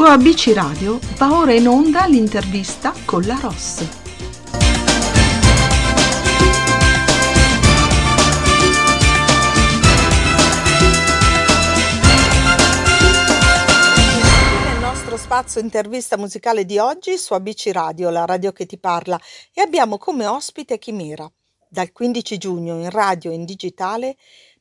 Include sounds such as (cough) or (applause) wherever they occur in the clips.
Su ABC Radio va ora in onda l'intervista con la Ross. Spazio intervista musicale di oggi su ABC Radio, la radio che ti parla, e abbiamo come ospite Chimera. Dal 15 giugno in radio e in digitale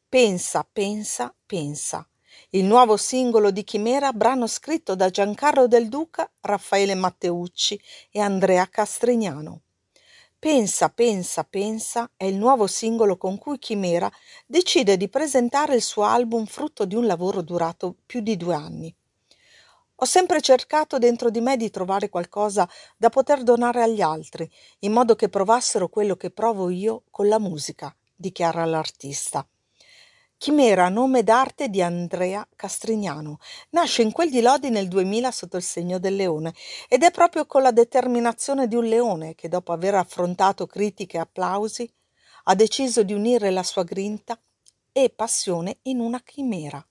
Pensa, pensa, pensa. Il nuovo singolo di Chimera, brano scritto da Giancarlo Del Duca, Raffaele Matteucci e Andrea Castrignano. Pensa, pensa, pensa è il nuovo singolo con cui Chimera decide di presentare il suo album frutto di un lavoro durato più di due anni. Ho sempre cercato dentro di me di trovare qualcosa da poter donare agli altri, in modo che provassero quello che provo io con la musica, dichiara l'artista. Chimera, nome d'arte di Andrea Castrignano. Nasce in quel di Lodi nel 2000 sotto il segno del leone ed è proprio con la determinazione di un leone che dopo aver affrontato critiche e applausi ha deciso di unire la sua grinta e passione in una chimera.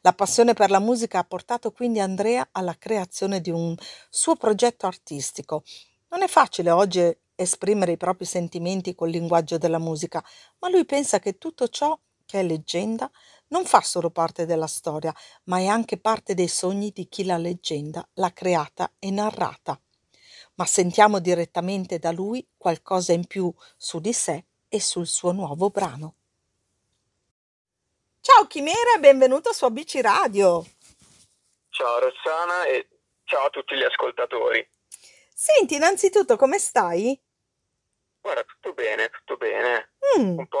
La passione per la musica ha portato quindi Andrea alla creazione di un suo progetto artistico. Non è facile oggi esprimere i propri sentimenti col linguaggio della musica, ma lui pensa che tutto ciò che è leggenda, non fa solo parte della storia, ma è anche parte dei sogni di chi la leggenda l'ha creata e narrata. Ma sentiamo direttamente da lui qualcosa in più su di sé e sul suo nuovo brano. Ciao Chimera e benvenuto su ABC Radio. Ciao Rossana e ciao a tutti gli ascoltatori. Senti, innanzitutto come stai? Guarda, tutto bene, tutto bene. Mm. Un po'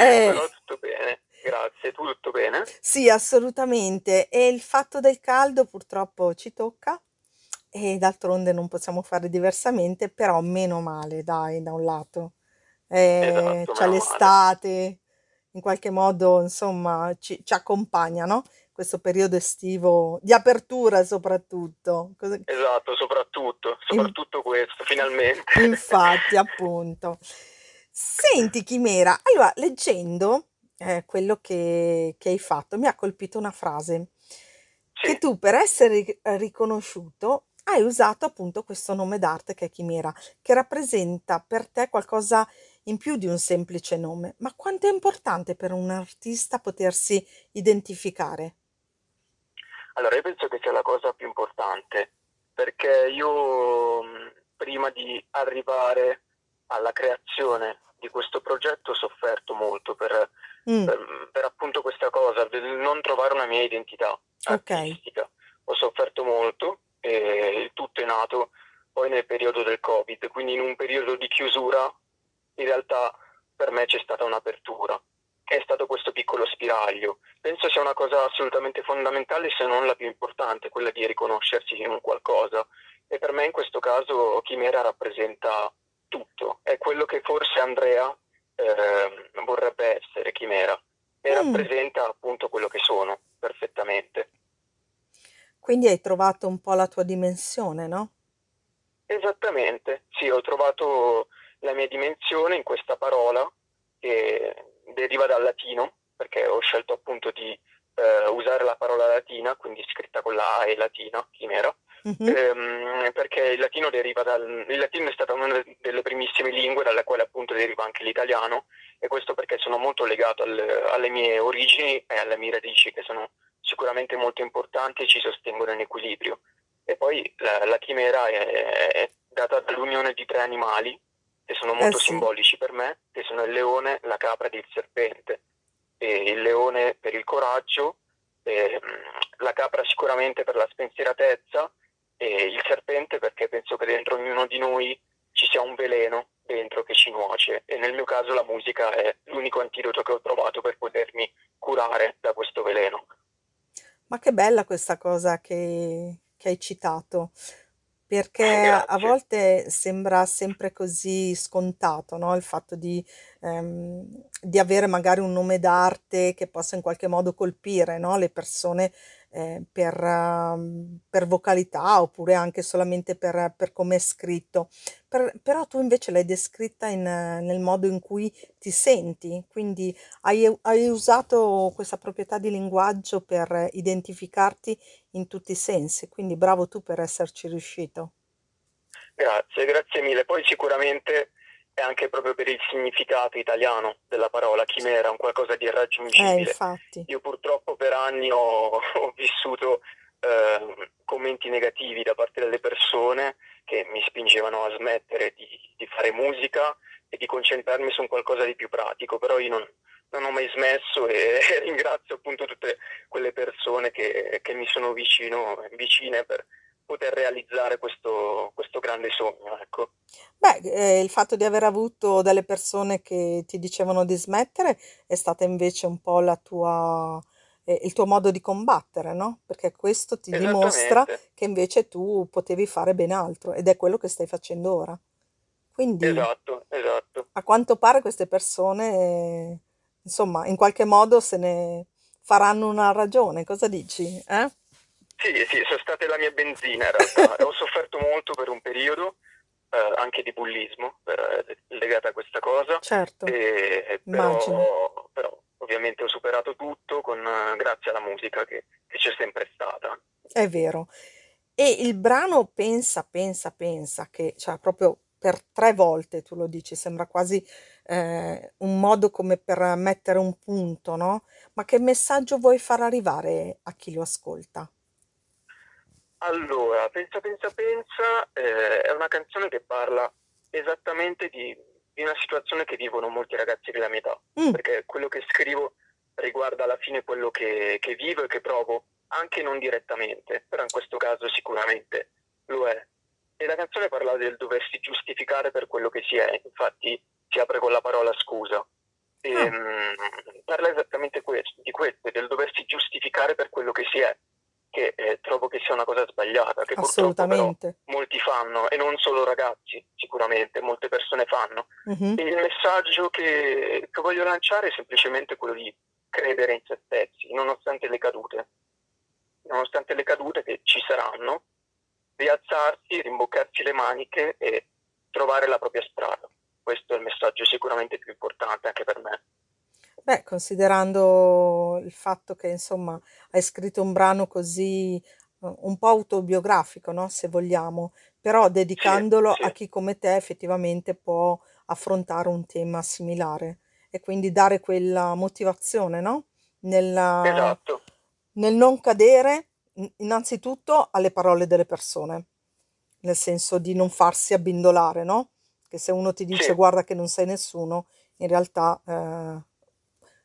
Eh. però tutto bene. Grazie, tu tutto bene? Sì, assolutamente. E il fatto del caldo purtroppo ci tocca e d'altronde non possiamo fare diversamente, però meno male, dai, da un lato. Eh, Esatto, c'è meno male. l'estate, in qualche modo, insomma, ci, ci accompagna, no? Questo periodo estivo di apertura soprattutto. Cosa- Esatto, soprattutto, soprattutto questo, finalmente. Infatti, appunto. Senti, Chimera, allora, leggendo eh, quello che, che hai fatto, mi ha colpito una frase che Sì, tu per essere ri- riconosciuto hai usato appunto questo nome d'arte che è Chimera, che rappresenta per te qualcosa in più di un semplice nome. Ma quanto è importante per un artista potersi identificare? allora io penso che sia la cosa più importante, perché io mh, prima di arrivare alla creazione di questo progetto ho sofferto molto per, Mm, per- per appunto questa cosa, del non trovare una mia identità artistica. Ho sofferto molto e il tutto è nato poi nel periodo del Covid, quindi in un periodo di chiusura in realtà per me c'è stata un'apertura. È stato questo piccolo spiraglio. Penso sia una cosa assolutamente fondamentale, se non la più importante, quella di riconoscersi in un qualcosa. E per me in questo caso Chimera rappresenta tutto. È quello che forse Andrea eh, vorrebbe essere, Chimera. E Mm, rappresenta appunto quello che sono perfettamente. quindi hai trovato un po' la tua dimensione, no? Esattamente, sì, ho trovato la mia dimensione in questa parola che deriva dal latino, perché ho scelto appunto di eh, usare la parola latina, quindi scritta con la A e latina, chimera, Mhm, ehm, perché il latino deriva dal, il latino è stata una delle primissime lingue dalla quale appunto deriva anche l'italiano, e questo perché sono molto legato al- alle mie origini e alle mie radici, che sono sicuramente molto importanti e ci sostengono in equilibrio. E poi la, la chimera è, è data dall'unione di tre animali che sono Eh molto sì, simbolici per me, che sono il leone, la capra ed il serpente. E il leone per il coraggio, ehm, la capra sicuramente per la spensieratezza e il serpente perché penso che dentro ognuno di noi ci sia un veleno dentro che ci nuoce e nel mio caso la musica è l'unico antidoto che ho trovato per potermi curare da questo veleno. ma che bella questa cosa che, che hai citato. Perché Eh, a a grazie. volte sembra sempre così scontato, no? Il fatto di, ehm, di avere magari un nome d'arte che possa in qualche modo colpire, no? Le persone eh, per, um, per vocalità oppure anche solamente per, per come è scritto. Per- però tu invece l'hai descritta in, nel modo in cui ti senti, quindi hai, hai usato questa proprietà di linguaggio per identificarti in tutti i sensi, quindi bravo tu per esserci riuscito. Grazie, grazie mille. Poi sicuramente è anche proprio per il significato italiano della parola chimera, un qualcosa di irraggiungibile. Eh, Io purtroppo per anni ho, ho vissuto eh, commenti negativi da parte delle persone che mi spingevano a smettere di, di, fare musica e di concentrarmi su un qualcosa di più pratico, però io non, non ho mai smesso e (laughs) ringrazio appunto tutte quelle persone che, che mi sono vicino, vicine per, poter realizzare questo, questo grande sogno. Ecco. Beh, eh, il fatto di aver avuto delle persone che ti dicevano di smettere è stata invece un po' la tua, eh, il tuo modo di combattere, no? Perché questo ti dimostra che invece tu potevi fare ben altro ed è quello che stai facendo ora. Quindi, esatto, esatto. a quanto pare queste persone, insomma, in qualche modo se ne faranno una ragione. Cosa dici? Eh? Sì, sì, sono state la mia benzina in realtà. (laughs) ho sofferto molto per un periodo, eh, anche di bullismo, eh, legata a questa cosa. Certo, e, però, però, ovviamente ho superato tutto con, grazie alla musica che, che c'è sempre stata. È vero. E il brano Pensa, pensa, pensa, che cioè proprio per tre volte tu lo dici, sembra quasi eh, un modo come per mettere un punto, no? Ma che messaggio vuoi far arrivare a chi lo ascolta? Allora, Pensa, pensa, pensa eh, è una canzone che parla esattamente di, di, una situazione che vivono molti ragazzi della mia età, mm. perché quello che scrivo riguarda alla fine quello che, che vivo e che provo, anche non direttamente, però in questo caso sicuramente lo è. E la canzone parla del doversi giustificare per quello che si è, infatti si apre con la parola scusa. E, oh. mh, parla esattamente questo, di questo, del doversi giustificare per quello che si è che eh, trovo che sia una cosa sbagliata, che Assolutamente. molti fanno, e non solo ragazzi, sicuramente, molte persone fanno. Uh-huh. il messaggio che, che, voglio lanciare è semplicemente quello di credere in se stessi, nonostante le cadute, nonostante le cadute che ci saranno, rialzarsi, rimboccarsi le maniche e trovare la propria strada. Questo è il messaggio sicuramente più importante anche per me. Beh, considerando il fatto che insomma hai scritto un brano così eh, un po' autobiografico, no? Se vogliamo, però dedicandolo sì. a chi come te effettivamente può affrontare un tema similare e quindi dare quella motivazione, no? Nella, Esatto, nel non cadere innanzitutto alle parole delle persone, nel senso di non farsi abbindolare, no? Che se uno ti dice sì, guarda che non sei nessuno, in realtà eh,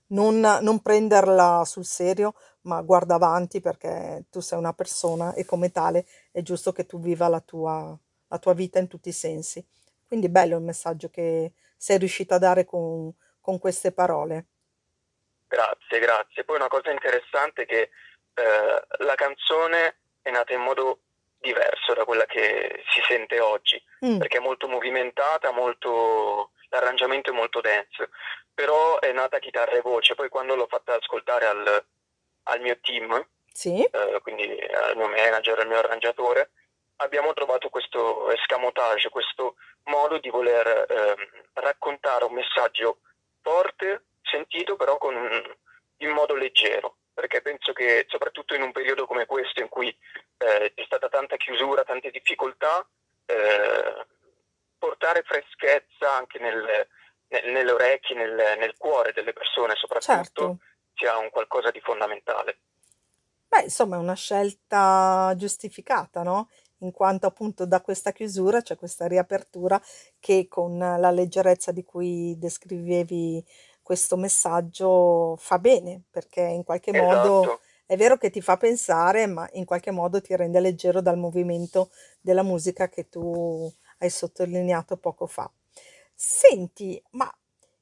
non, non prenderla sul serio, ma guarda avanti perché tu sei una persona e come tale è giusto che tu viva la tua, la tua vita in tutti i sensi. Quindi bello il messaggio che sei riuscita a dare con, con queste parole. Grazie, grazie. Poi una cosa interessante è che eh, la canzone è nata in modo diverso da quella che si sente oggi, mm. perché è molto movimentata, molto l'arrangiamento è molto dense, però è nata chitarra e voce, poi quando l'ho fatta ascoltare al, al mio team, sì. eh, quindi al mio manager, al mio arrangiatore, abbiamo trovato questo escamotage, questo modo di voler eh, raccontare un messaggio forte, sentito però con in modo leggero, perché penso che soprattutto in un periodo come questo in cui eh, c'è stata tanta chiusura, tante difficoltà, eh, portare freschezza anche nel, nel, nelle orecchie, nel, nel, cuore delle persone soprattutto, certo. sia un qualcosa di fondamentale. Beh, insomma, è una scelta giustificata, no? In quanto appunto da questa chiusura c'è questa riapertura che con la leggerezza di cui descrivevi questo messaggio fa bene, perché in qualche esatto. modo è vero che ti fa pensare, ma in qualche modo ti rende leggero dal movimento della musica che tu hai sottolineato poco fa. Senti, ma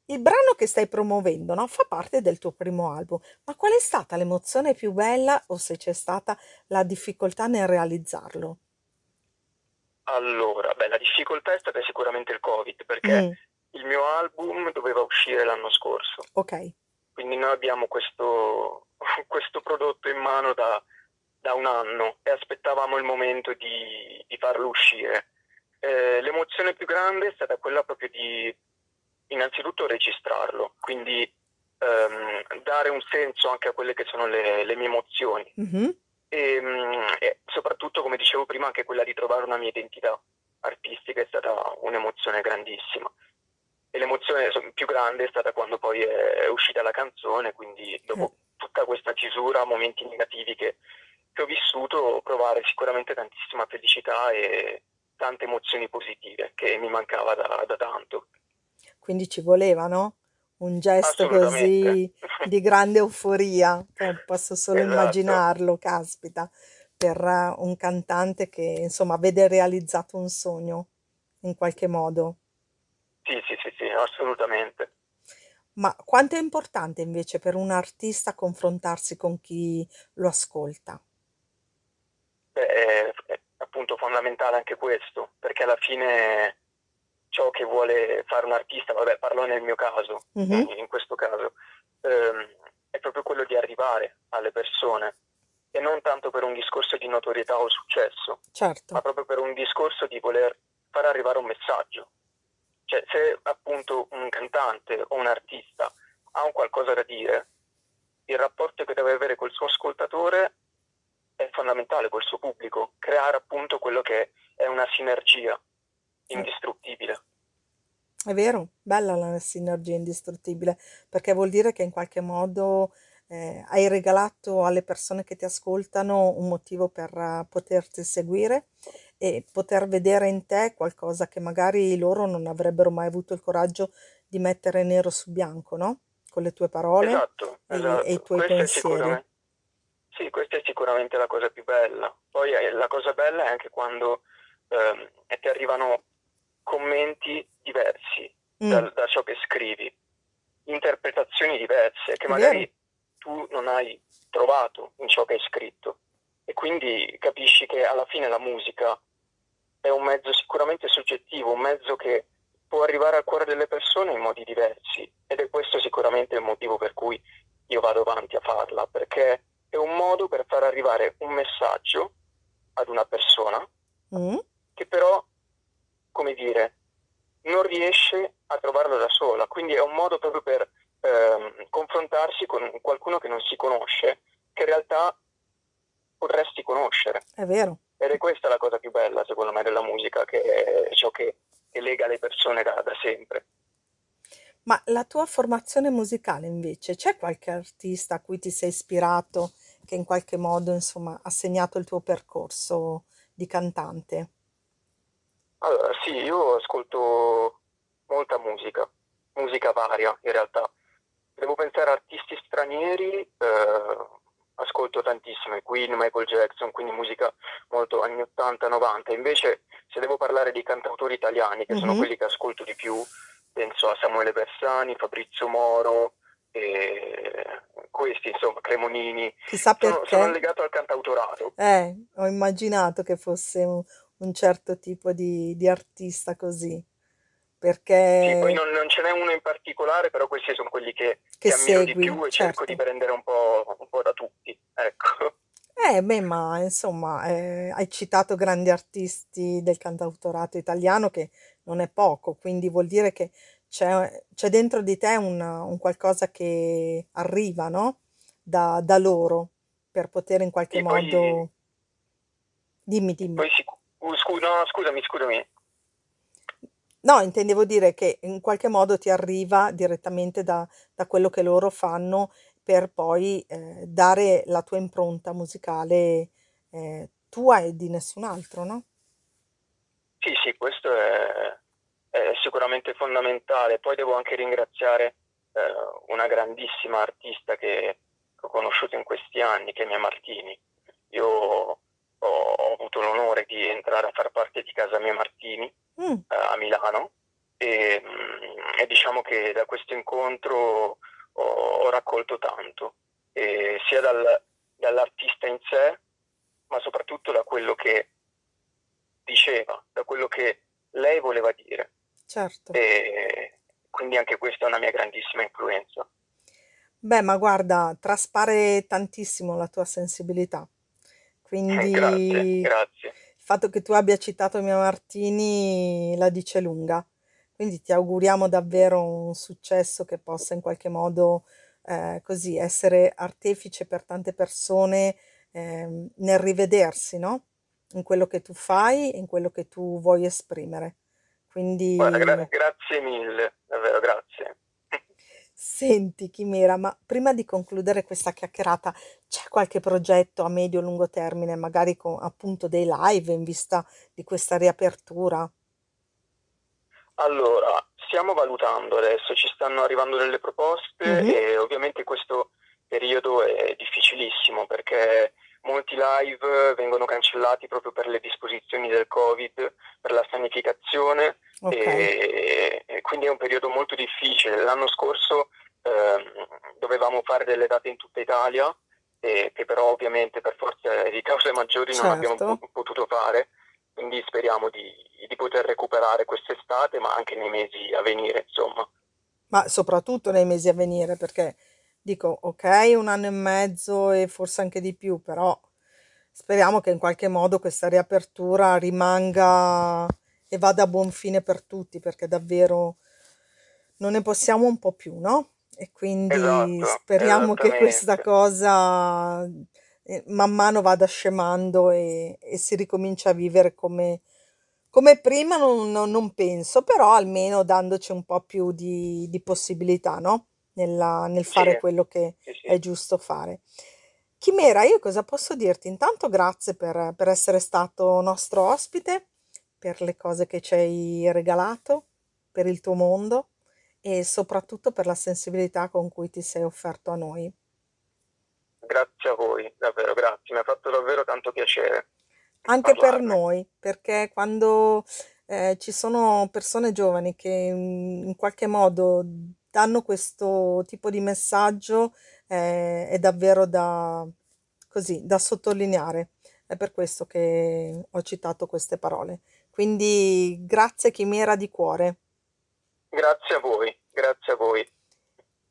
il brano che stai promuovendo, no, fa parte del tuo primo album, ma qual è stata l'emozione più bella o se c'è stata la difficoltà nel realizzarlo? Allora, beh, la difficoltà è stata sicuramente il Covid, perché mm. il mio album doveva uscire l'anno scorso. Ok. Quindi noi abbiamo questo, (laughs) questo prodotto in mano da, da un anno e aspettavamo il momento di, di farlo uscire. Eh, l'emozione più grande è stata quella proprio di innanzitutto registrarlo, quindi ehm, dare un senso anche a quelle che sono le, le mie emozioni. Mm-hmm. E, mm, e, soprattutto, come dicevo prima, anche quella di trovare una mia identità artistica è stata un'emozione grandissima. E l'emozione più grande è stata quando poi è uscita la canzone, quindi dopo eh. tutta questa chiusura, momenti negativi che, che ho vissuto, provare sicuramente tantissima felicità e tante emozioni positive che mi mancava da, da tanto. Quindi ci voleva, no? Un gesto così (laughs) di grande euforia, eh, posso solo esatto. immaginarlo, caspita, per un cantante che insomma vede realizzato un sogno in qualche modo. Sì, sì, sì, sì, assolutamente. Ma quanto è importante invece per un artista confrontarsi con chi lo ascolta? Beh, è appunto fondamentale anche questo, perché alla fine ciò che vuole fare un artista, vabbè parlo nel mio caso, mm-hmm. in questo caso, ehm, è proprio quello di arrivare alle persone e non tanto per un discorso di notorietà o successo, certo. ma proprio per un discorso di voler far arrivare un messaggio. Cioè se appunto un cantante o un artista ha un qualcosa da dire, il rapporto che deve avere col suo ascoltatore è fondamentale col suo pubblico, creare appunto quello che è una sinergia indistruttibile. È vero, bella la sinergia indistruttibile, perché vuol dire che in qualche modo eh, hai regalato alle persone che ti ascoltano un motivo per uh, poterti seguire e poter vedere in te qualcosa che magari loro non avrebbero mai avuto il coraggio di mettere nero su bianco, no? Con le tue parole esatto, e, esatto. e, i tuoi Questa pensieri. Sì, questa è sicuramente la cosa più bella. Poi eh, la cosa bella è anche quando eh, ti arrivano commenti diversi mm. da, da, ciò che scrivi, interpretazioni diverse che magari tu non hai trovato in ciò che hai scritto e quindi capisci che alla fine la musica è un mezzo sicuramente soggettivo, un mezzo che può arrivare al cuore delle persone in modi diversi ed è questo sicuramente il motivo per cui io vado avanti a farla, perché è un modo per far arrivare un messaggio ad una persona mm. che però come dire, non riesce a trovarlo da sola, quindi è un modo proprio per ehm, confrontarsi con qualcuno che non si conosce, che in realtà potresti conoscere. È vero. Ed è questa la cosa più bella, secondo me, della musica, che è ciò che, che lega le persone da, da sempre. Ma la tua formazione musicale invece, c'è qualche artista a cui ti sei ispirato che in qualche modo insomma ha segnato il tuo percorso di cantante? Allora, sì, io ascolto molta musica, musica varia in realtà. Devo pensare a artisti stranieri, eh, ascolto tantissimo Queen, Michael Jackson, quindi musica molto anni 80-90. Invece, se devo parlare di cantautori italiani, che mm-hmm. sono quelli che ascolto di più, penso a Samuele Bersani, Fabrizio Moro, questi, insomma, Cremonini. Chissà perché. Sono, sono legato al cantautorato. Eh, ho immaginato che fosse un, un certo tipo di, di artista così. Perché... Sì, poi non, non, ce n'è uno in particolare, però questi sono quelli che, che, che ammiro segui, di più e certo. cerco di prendere un po', un po', da tutti. Ecco. Eh, beh, ma insomma, eh, hai citato grandi artisti del cantautorato italiano che non è poco, quindi vuol dire che c'è, c'è dentro di te un, un, qualcosa che arriva, no? Da, da loro, per poter in qualche e modo... Poi, dimmi, dimmi. Poi sic- Uh, scu- no, scusami, scusami. No, intendevo dire che in qualche modo ti arriva direttamente da, da quello che loro fanno per poi eh, dare la tua impronta musicale eh, tua e di nessun altro, no? Sì, sì, questo è, è sicuramente fondamentale. Poi devo anche ringraziare eh, una grandissima artista che ho conosciuto in questi anni, che è Mia Martini. Io ho avuto l'onore di entrare a far parte di Casa Mia Martini mm. Eh, a Milano e, mm, e, diciamo che da questo incontro ho, ho raccolto tanto, e sia dal, dall'artista in sé, ma soprattutto da quello che diceva, da quello che lei voleva dire. Certo. E quindi anche questa è una mia grandissima influenza. Beh, ma guarda, traspare tantissimo la tua sensibilità quindi Grazie, grazie. il fatto che tu abbia citato Mia Martini la dice lunga. Quindi ti auguriamo davvero un successo che possa in qualche modo eh, così essere artefice per tante persone ehm, nel rivedersi, no? In quello che tu fai e in quello che tu vuoi esprimere. Quindi Guarda, gra- grazie mille, davvero grazie. Senti, Chimera, ma prima di concludere questa chiacchierata, c'è qualche progetto a medio-lungo termine, magari con appunto dei live in vista di questa riapertura? Allora, stiamo valutando adesso, ci stanno arrivando delle proposte Mhm, e ovviamente questo periodo è difficilissimo perché molti live vengono cancellati proprio per le disposizioni del Covid, per la sanificazione Ok, e, e quindi è un periodo molto difficile. L'anno scorso ehm, dovevamo fare delle date in tutta Italia, e che però ovviamente per forza di cause maggiori non abbiamo certo. po- potuto fare, quindi speriamo di, di poter recuperare quest'estate, ma anche nei mesi a venire, insomma. Ma soprattutto nei mesi a venire, perché dico, ok, un anno e mezzo e forse anche di più, però speriamo che in qualche modo questa riapertura rimanga e vada a buon fine per tutti, perché davvero non ne possiamo un po' più, no? E quindi Esatto, speriamo che questa cosa eh, man mano vada scemando e, e si ricomincia a vivere come, come prima, non, non- non penso, però almeno dandoci un po' più di, di possibilità, no? Nella- nel Sì, fare quello che sì, è sì. giusto fare. Chimera, io cosa posso dirti? Intanto grazie per, per essere stato nostro ospite, per le cose che ci hai regalato, per il tuo mondo e soprattutto per la sensibilità con cui ti sei offerto a noi. Grazie a voi, davvero, grazie. Mi ha fatto davvero tanto piacere Anche per parlarne. noi, perché quando eh, ci sono persone giovani che mm, in qualche modo danno questo tipo di messaggio, eh, è davvero da, così, da sottolineare. È per questo che ho citato queste parole. Quindi grazie Chimera di cuore Grazie a voi, grazie a voi.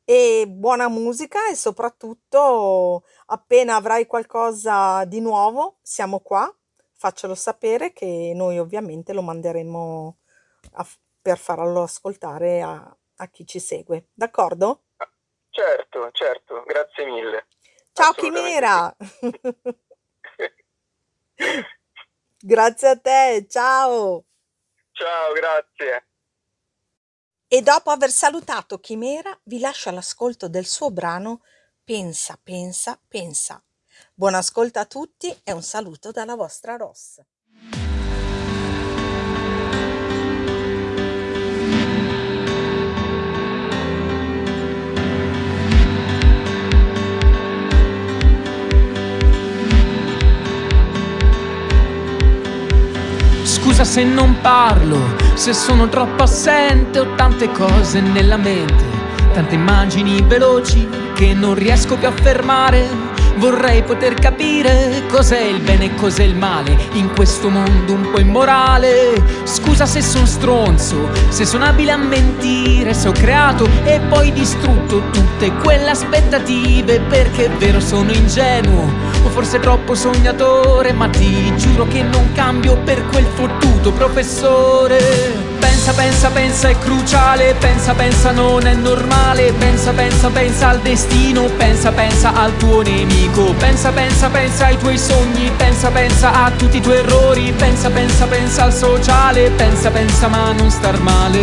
e buona musica e soprattutto appena avrai qualcosa di nuovo, siamo qua, faccelo sapere che noi ovviamente lo manderemo a per farlo ascoltare a, a chi ci segue. D'accordo? Certo, certo, grazie mille. Ciao. Chimera! (laughs) Grazie a te, ciao! Ciao, grazie. E dopo aver salutato Chimera, vi lascio all'ascolto del suo brano Pensa, pensa, pensa. Buon ascolto a tutti e un saluto dalla vostra Ross. Scusa se non parlo, se sono troppo assente, ho tante cose nella mente, tante immagini veloci che non riesco più a fermare. Vorrei poter capire cos'è il bene e cos'è il male in questo mondo un po' immorale. Scusa se sono stronzo, se sono abile a mentire, se ho creato e poi distrutto tutte quelle aspettative perché è vero sono ingenuo o forse troppo sognatore, ma ti giuro che non cambio per quel fottuto professore. Pensa, pensa, pensa è cruciale, pensa, pensa non è normale, pensa, pensa, pensa al destino, pensa, pensa al tuo nemico, pensa, pensa, pensa ai tuoi sogni, pensa, pensa a tutti i tuoi errori, pensa, pensa, pensa al sociale, pensa, pensa ma non star male.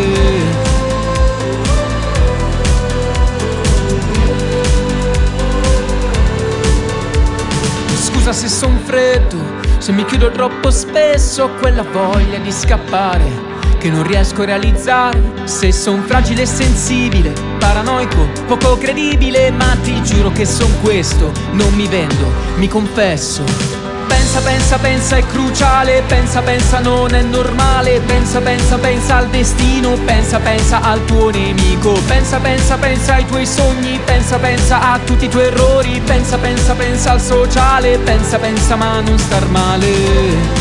Scusa se son freddo, se mi chiudo troppo spesso ho quella voglia di scappare che non riesco a realizzare. Se son fragile e sensibile, paranoico, poco credibile, ma ti giuro che son questo, non mi vendo, mi confesso. Pensa, pensa, pensa è cruciale, pensa, pensa non è normale, pensa, pensa, pensa al destino, pensa, pensa al tuo nemico, pensa, pensa, pensa ai tuoi sogni, pensa, pensa a tutti i tuoi errori, pensa, pensa, pensa al sociale, pensa, pensa ma non star male.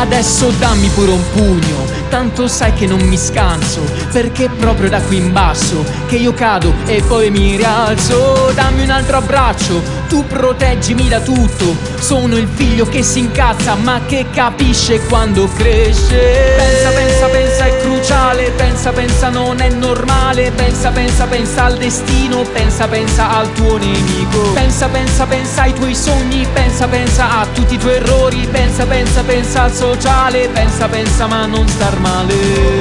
Adesso dammi pure un pugno, tanto sai che non mi scanso, perché è proprio da qui in basso che io cado e poi mi rialzo. Dammi un altro abbraccio, tu proteggimi da tutto. Sono il figlio che si incazza ma che capisce quando cresce. Pensa, pensa, pensa è cruciale, pensa, pensa non è normale, pensa, pensa, pensa al destino, pensa, pensa al tuo nemico. Pensa, pensa, pensa ai tuoi sogni, pensa, pensa a tutti i tuoi errori, pensa, pensa, pensa al sociale, pensa, pensa ma non star male.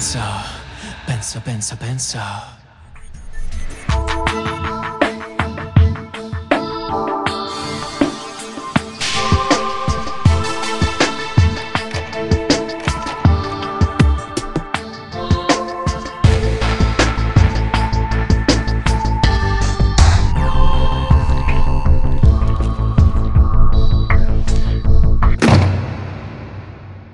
pensa, pensa, pensa, pensa.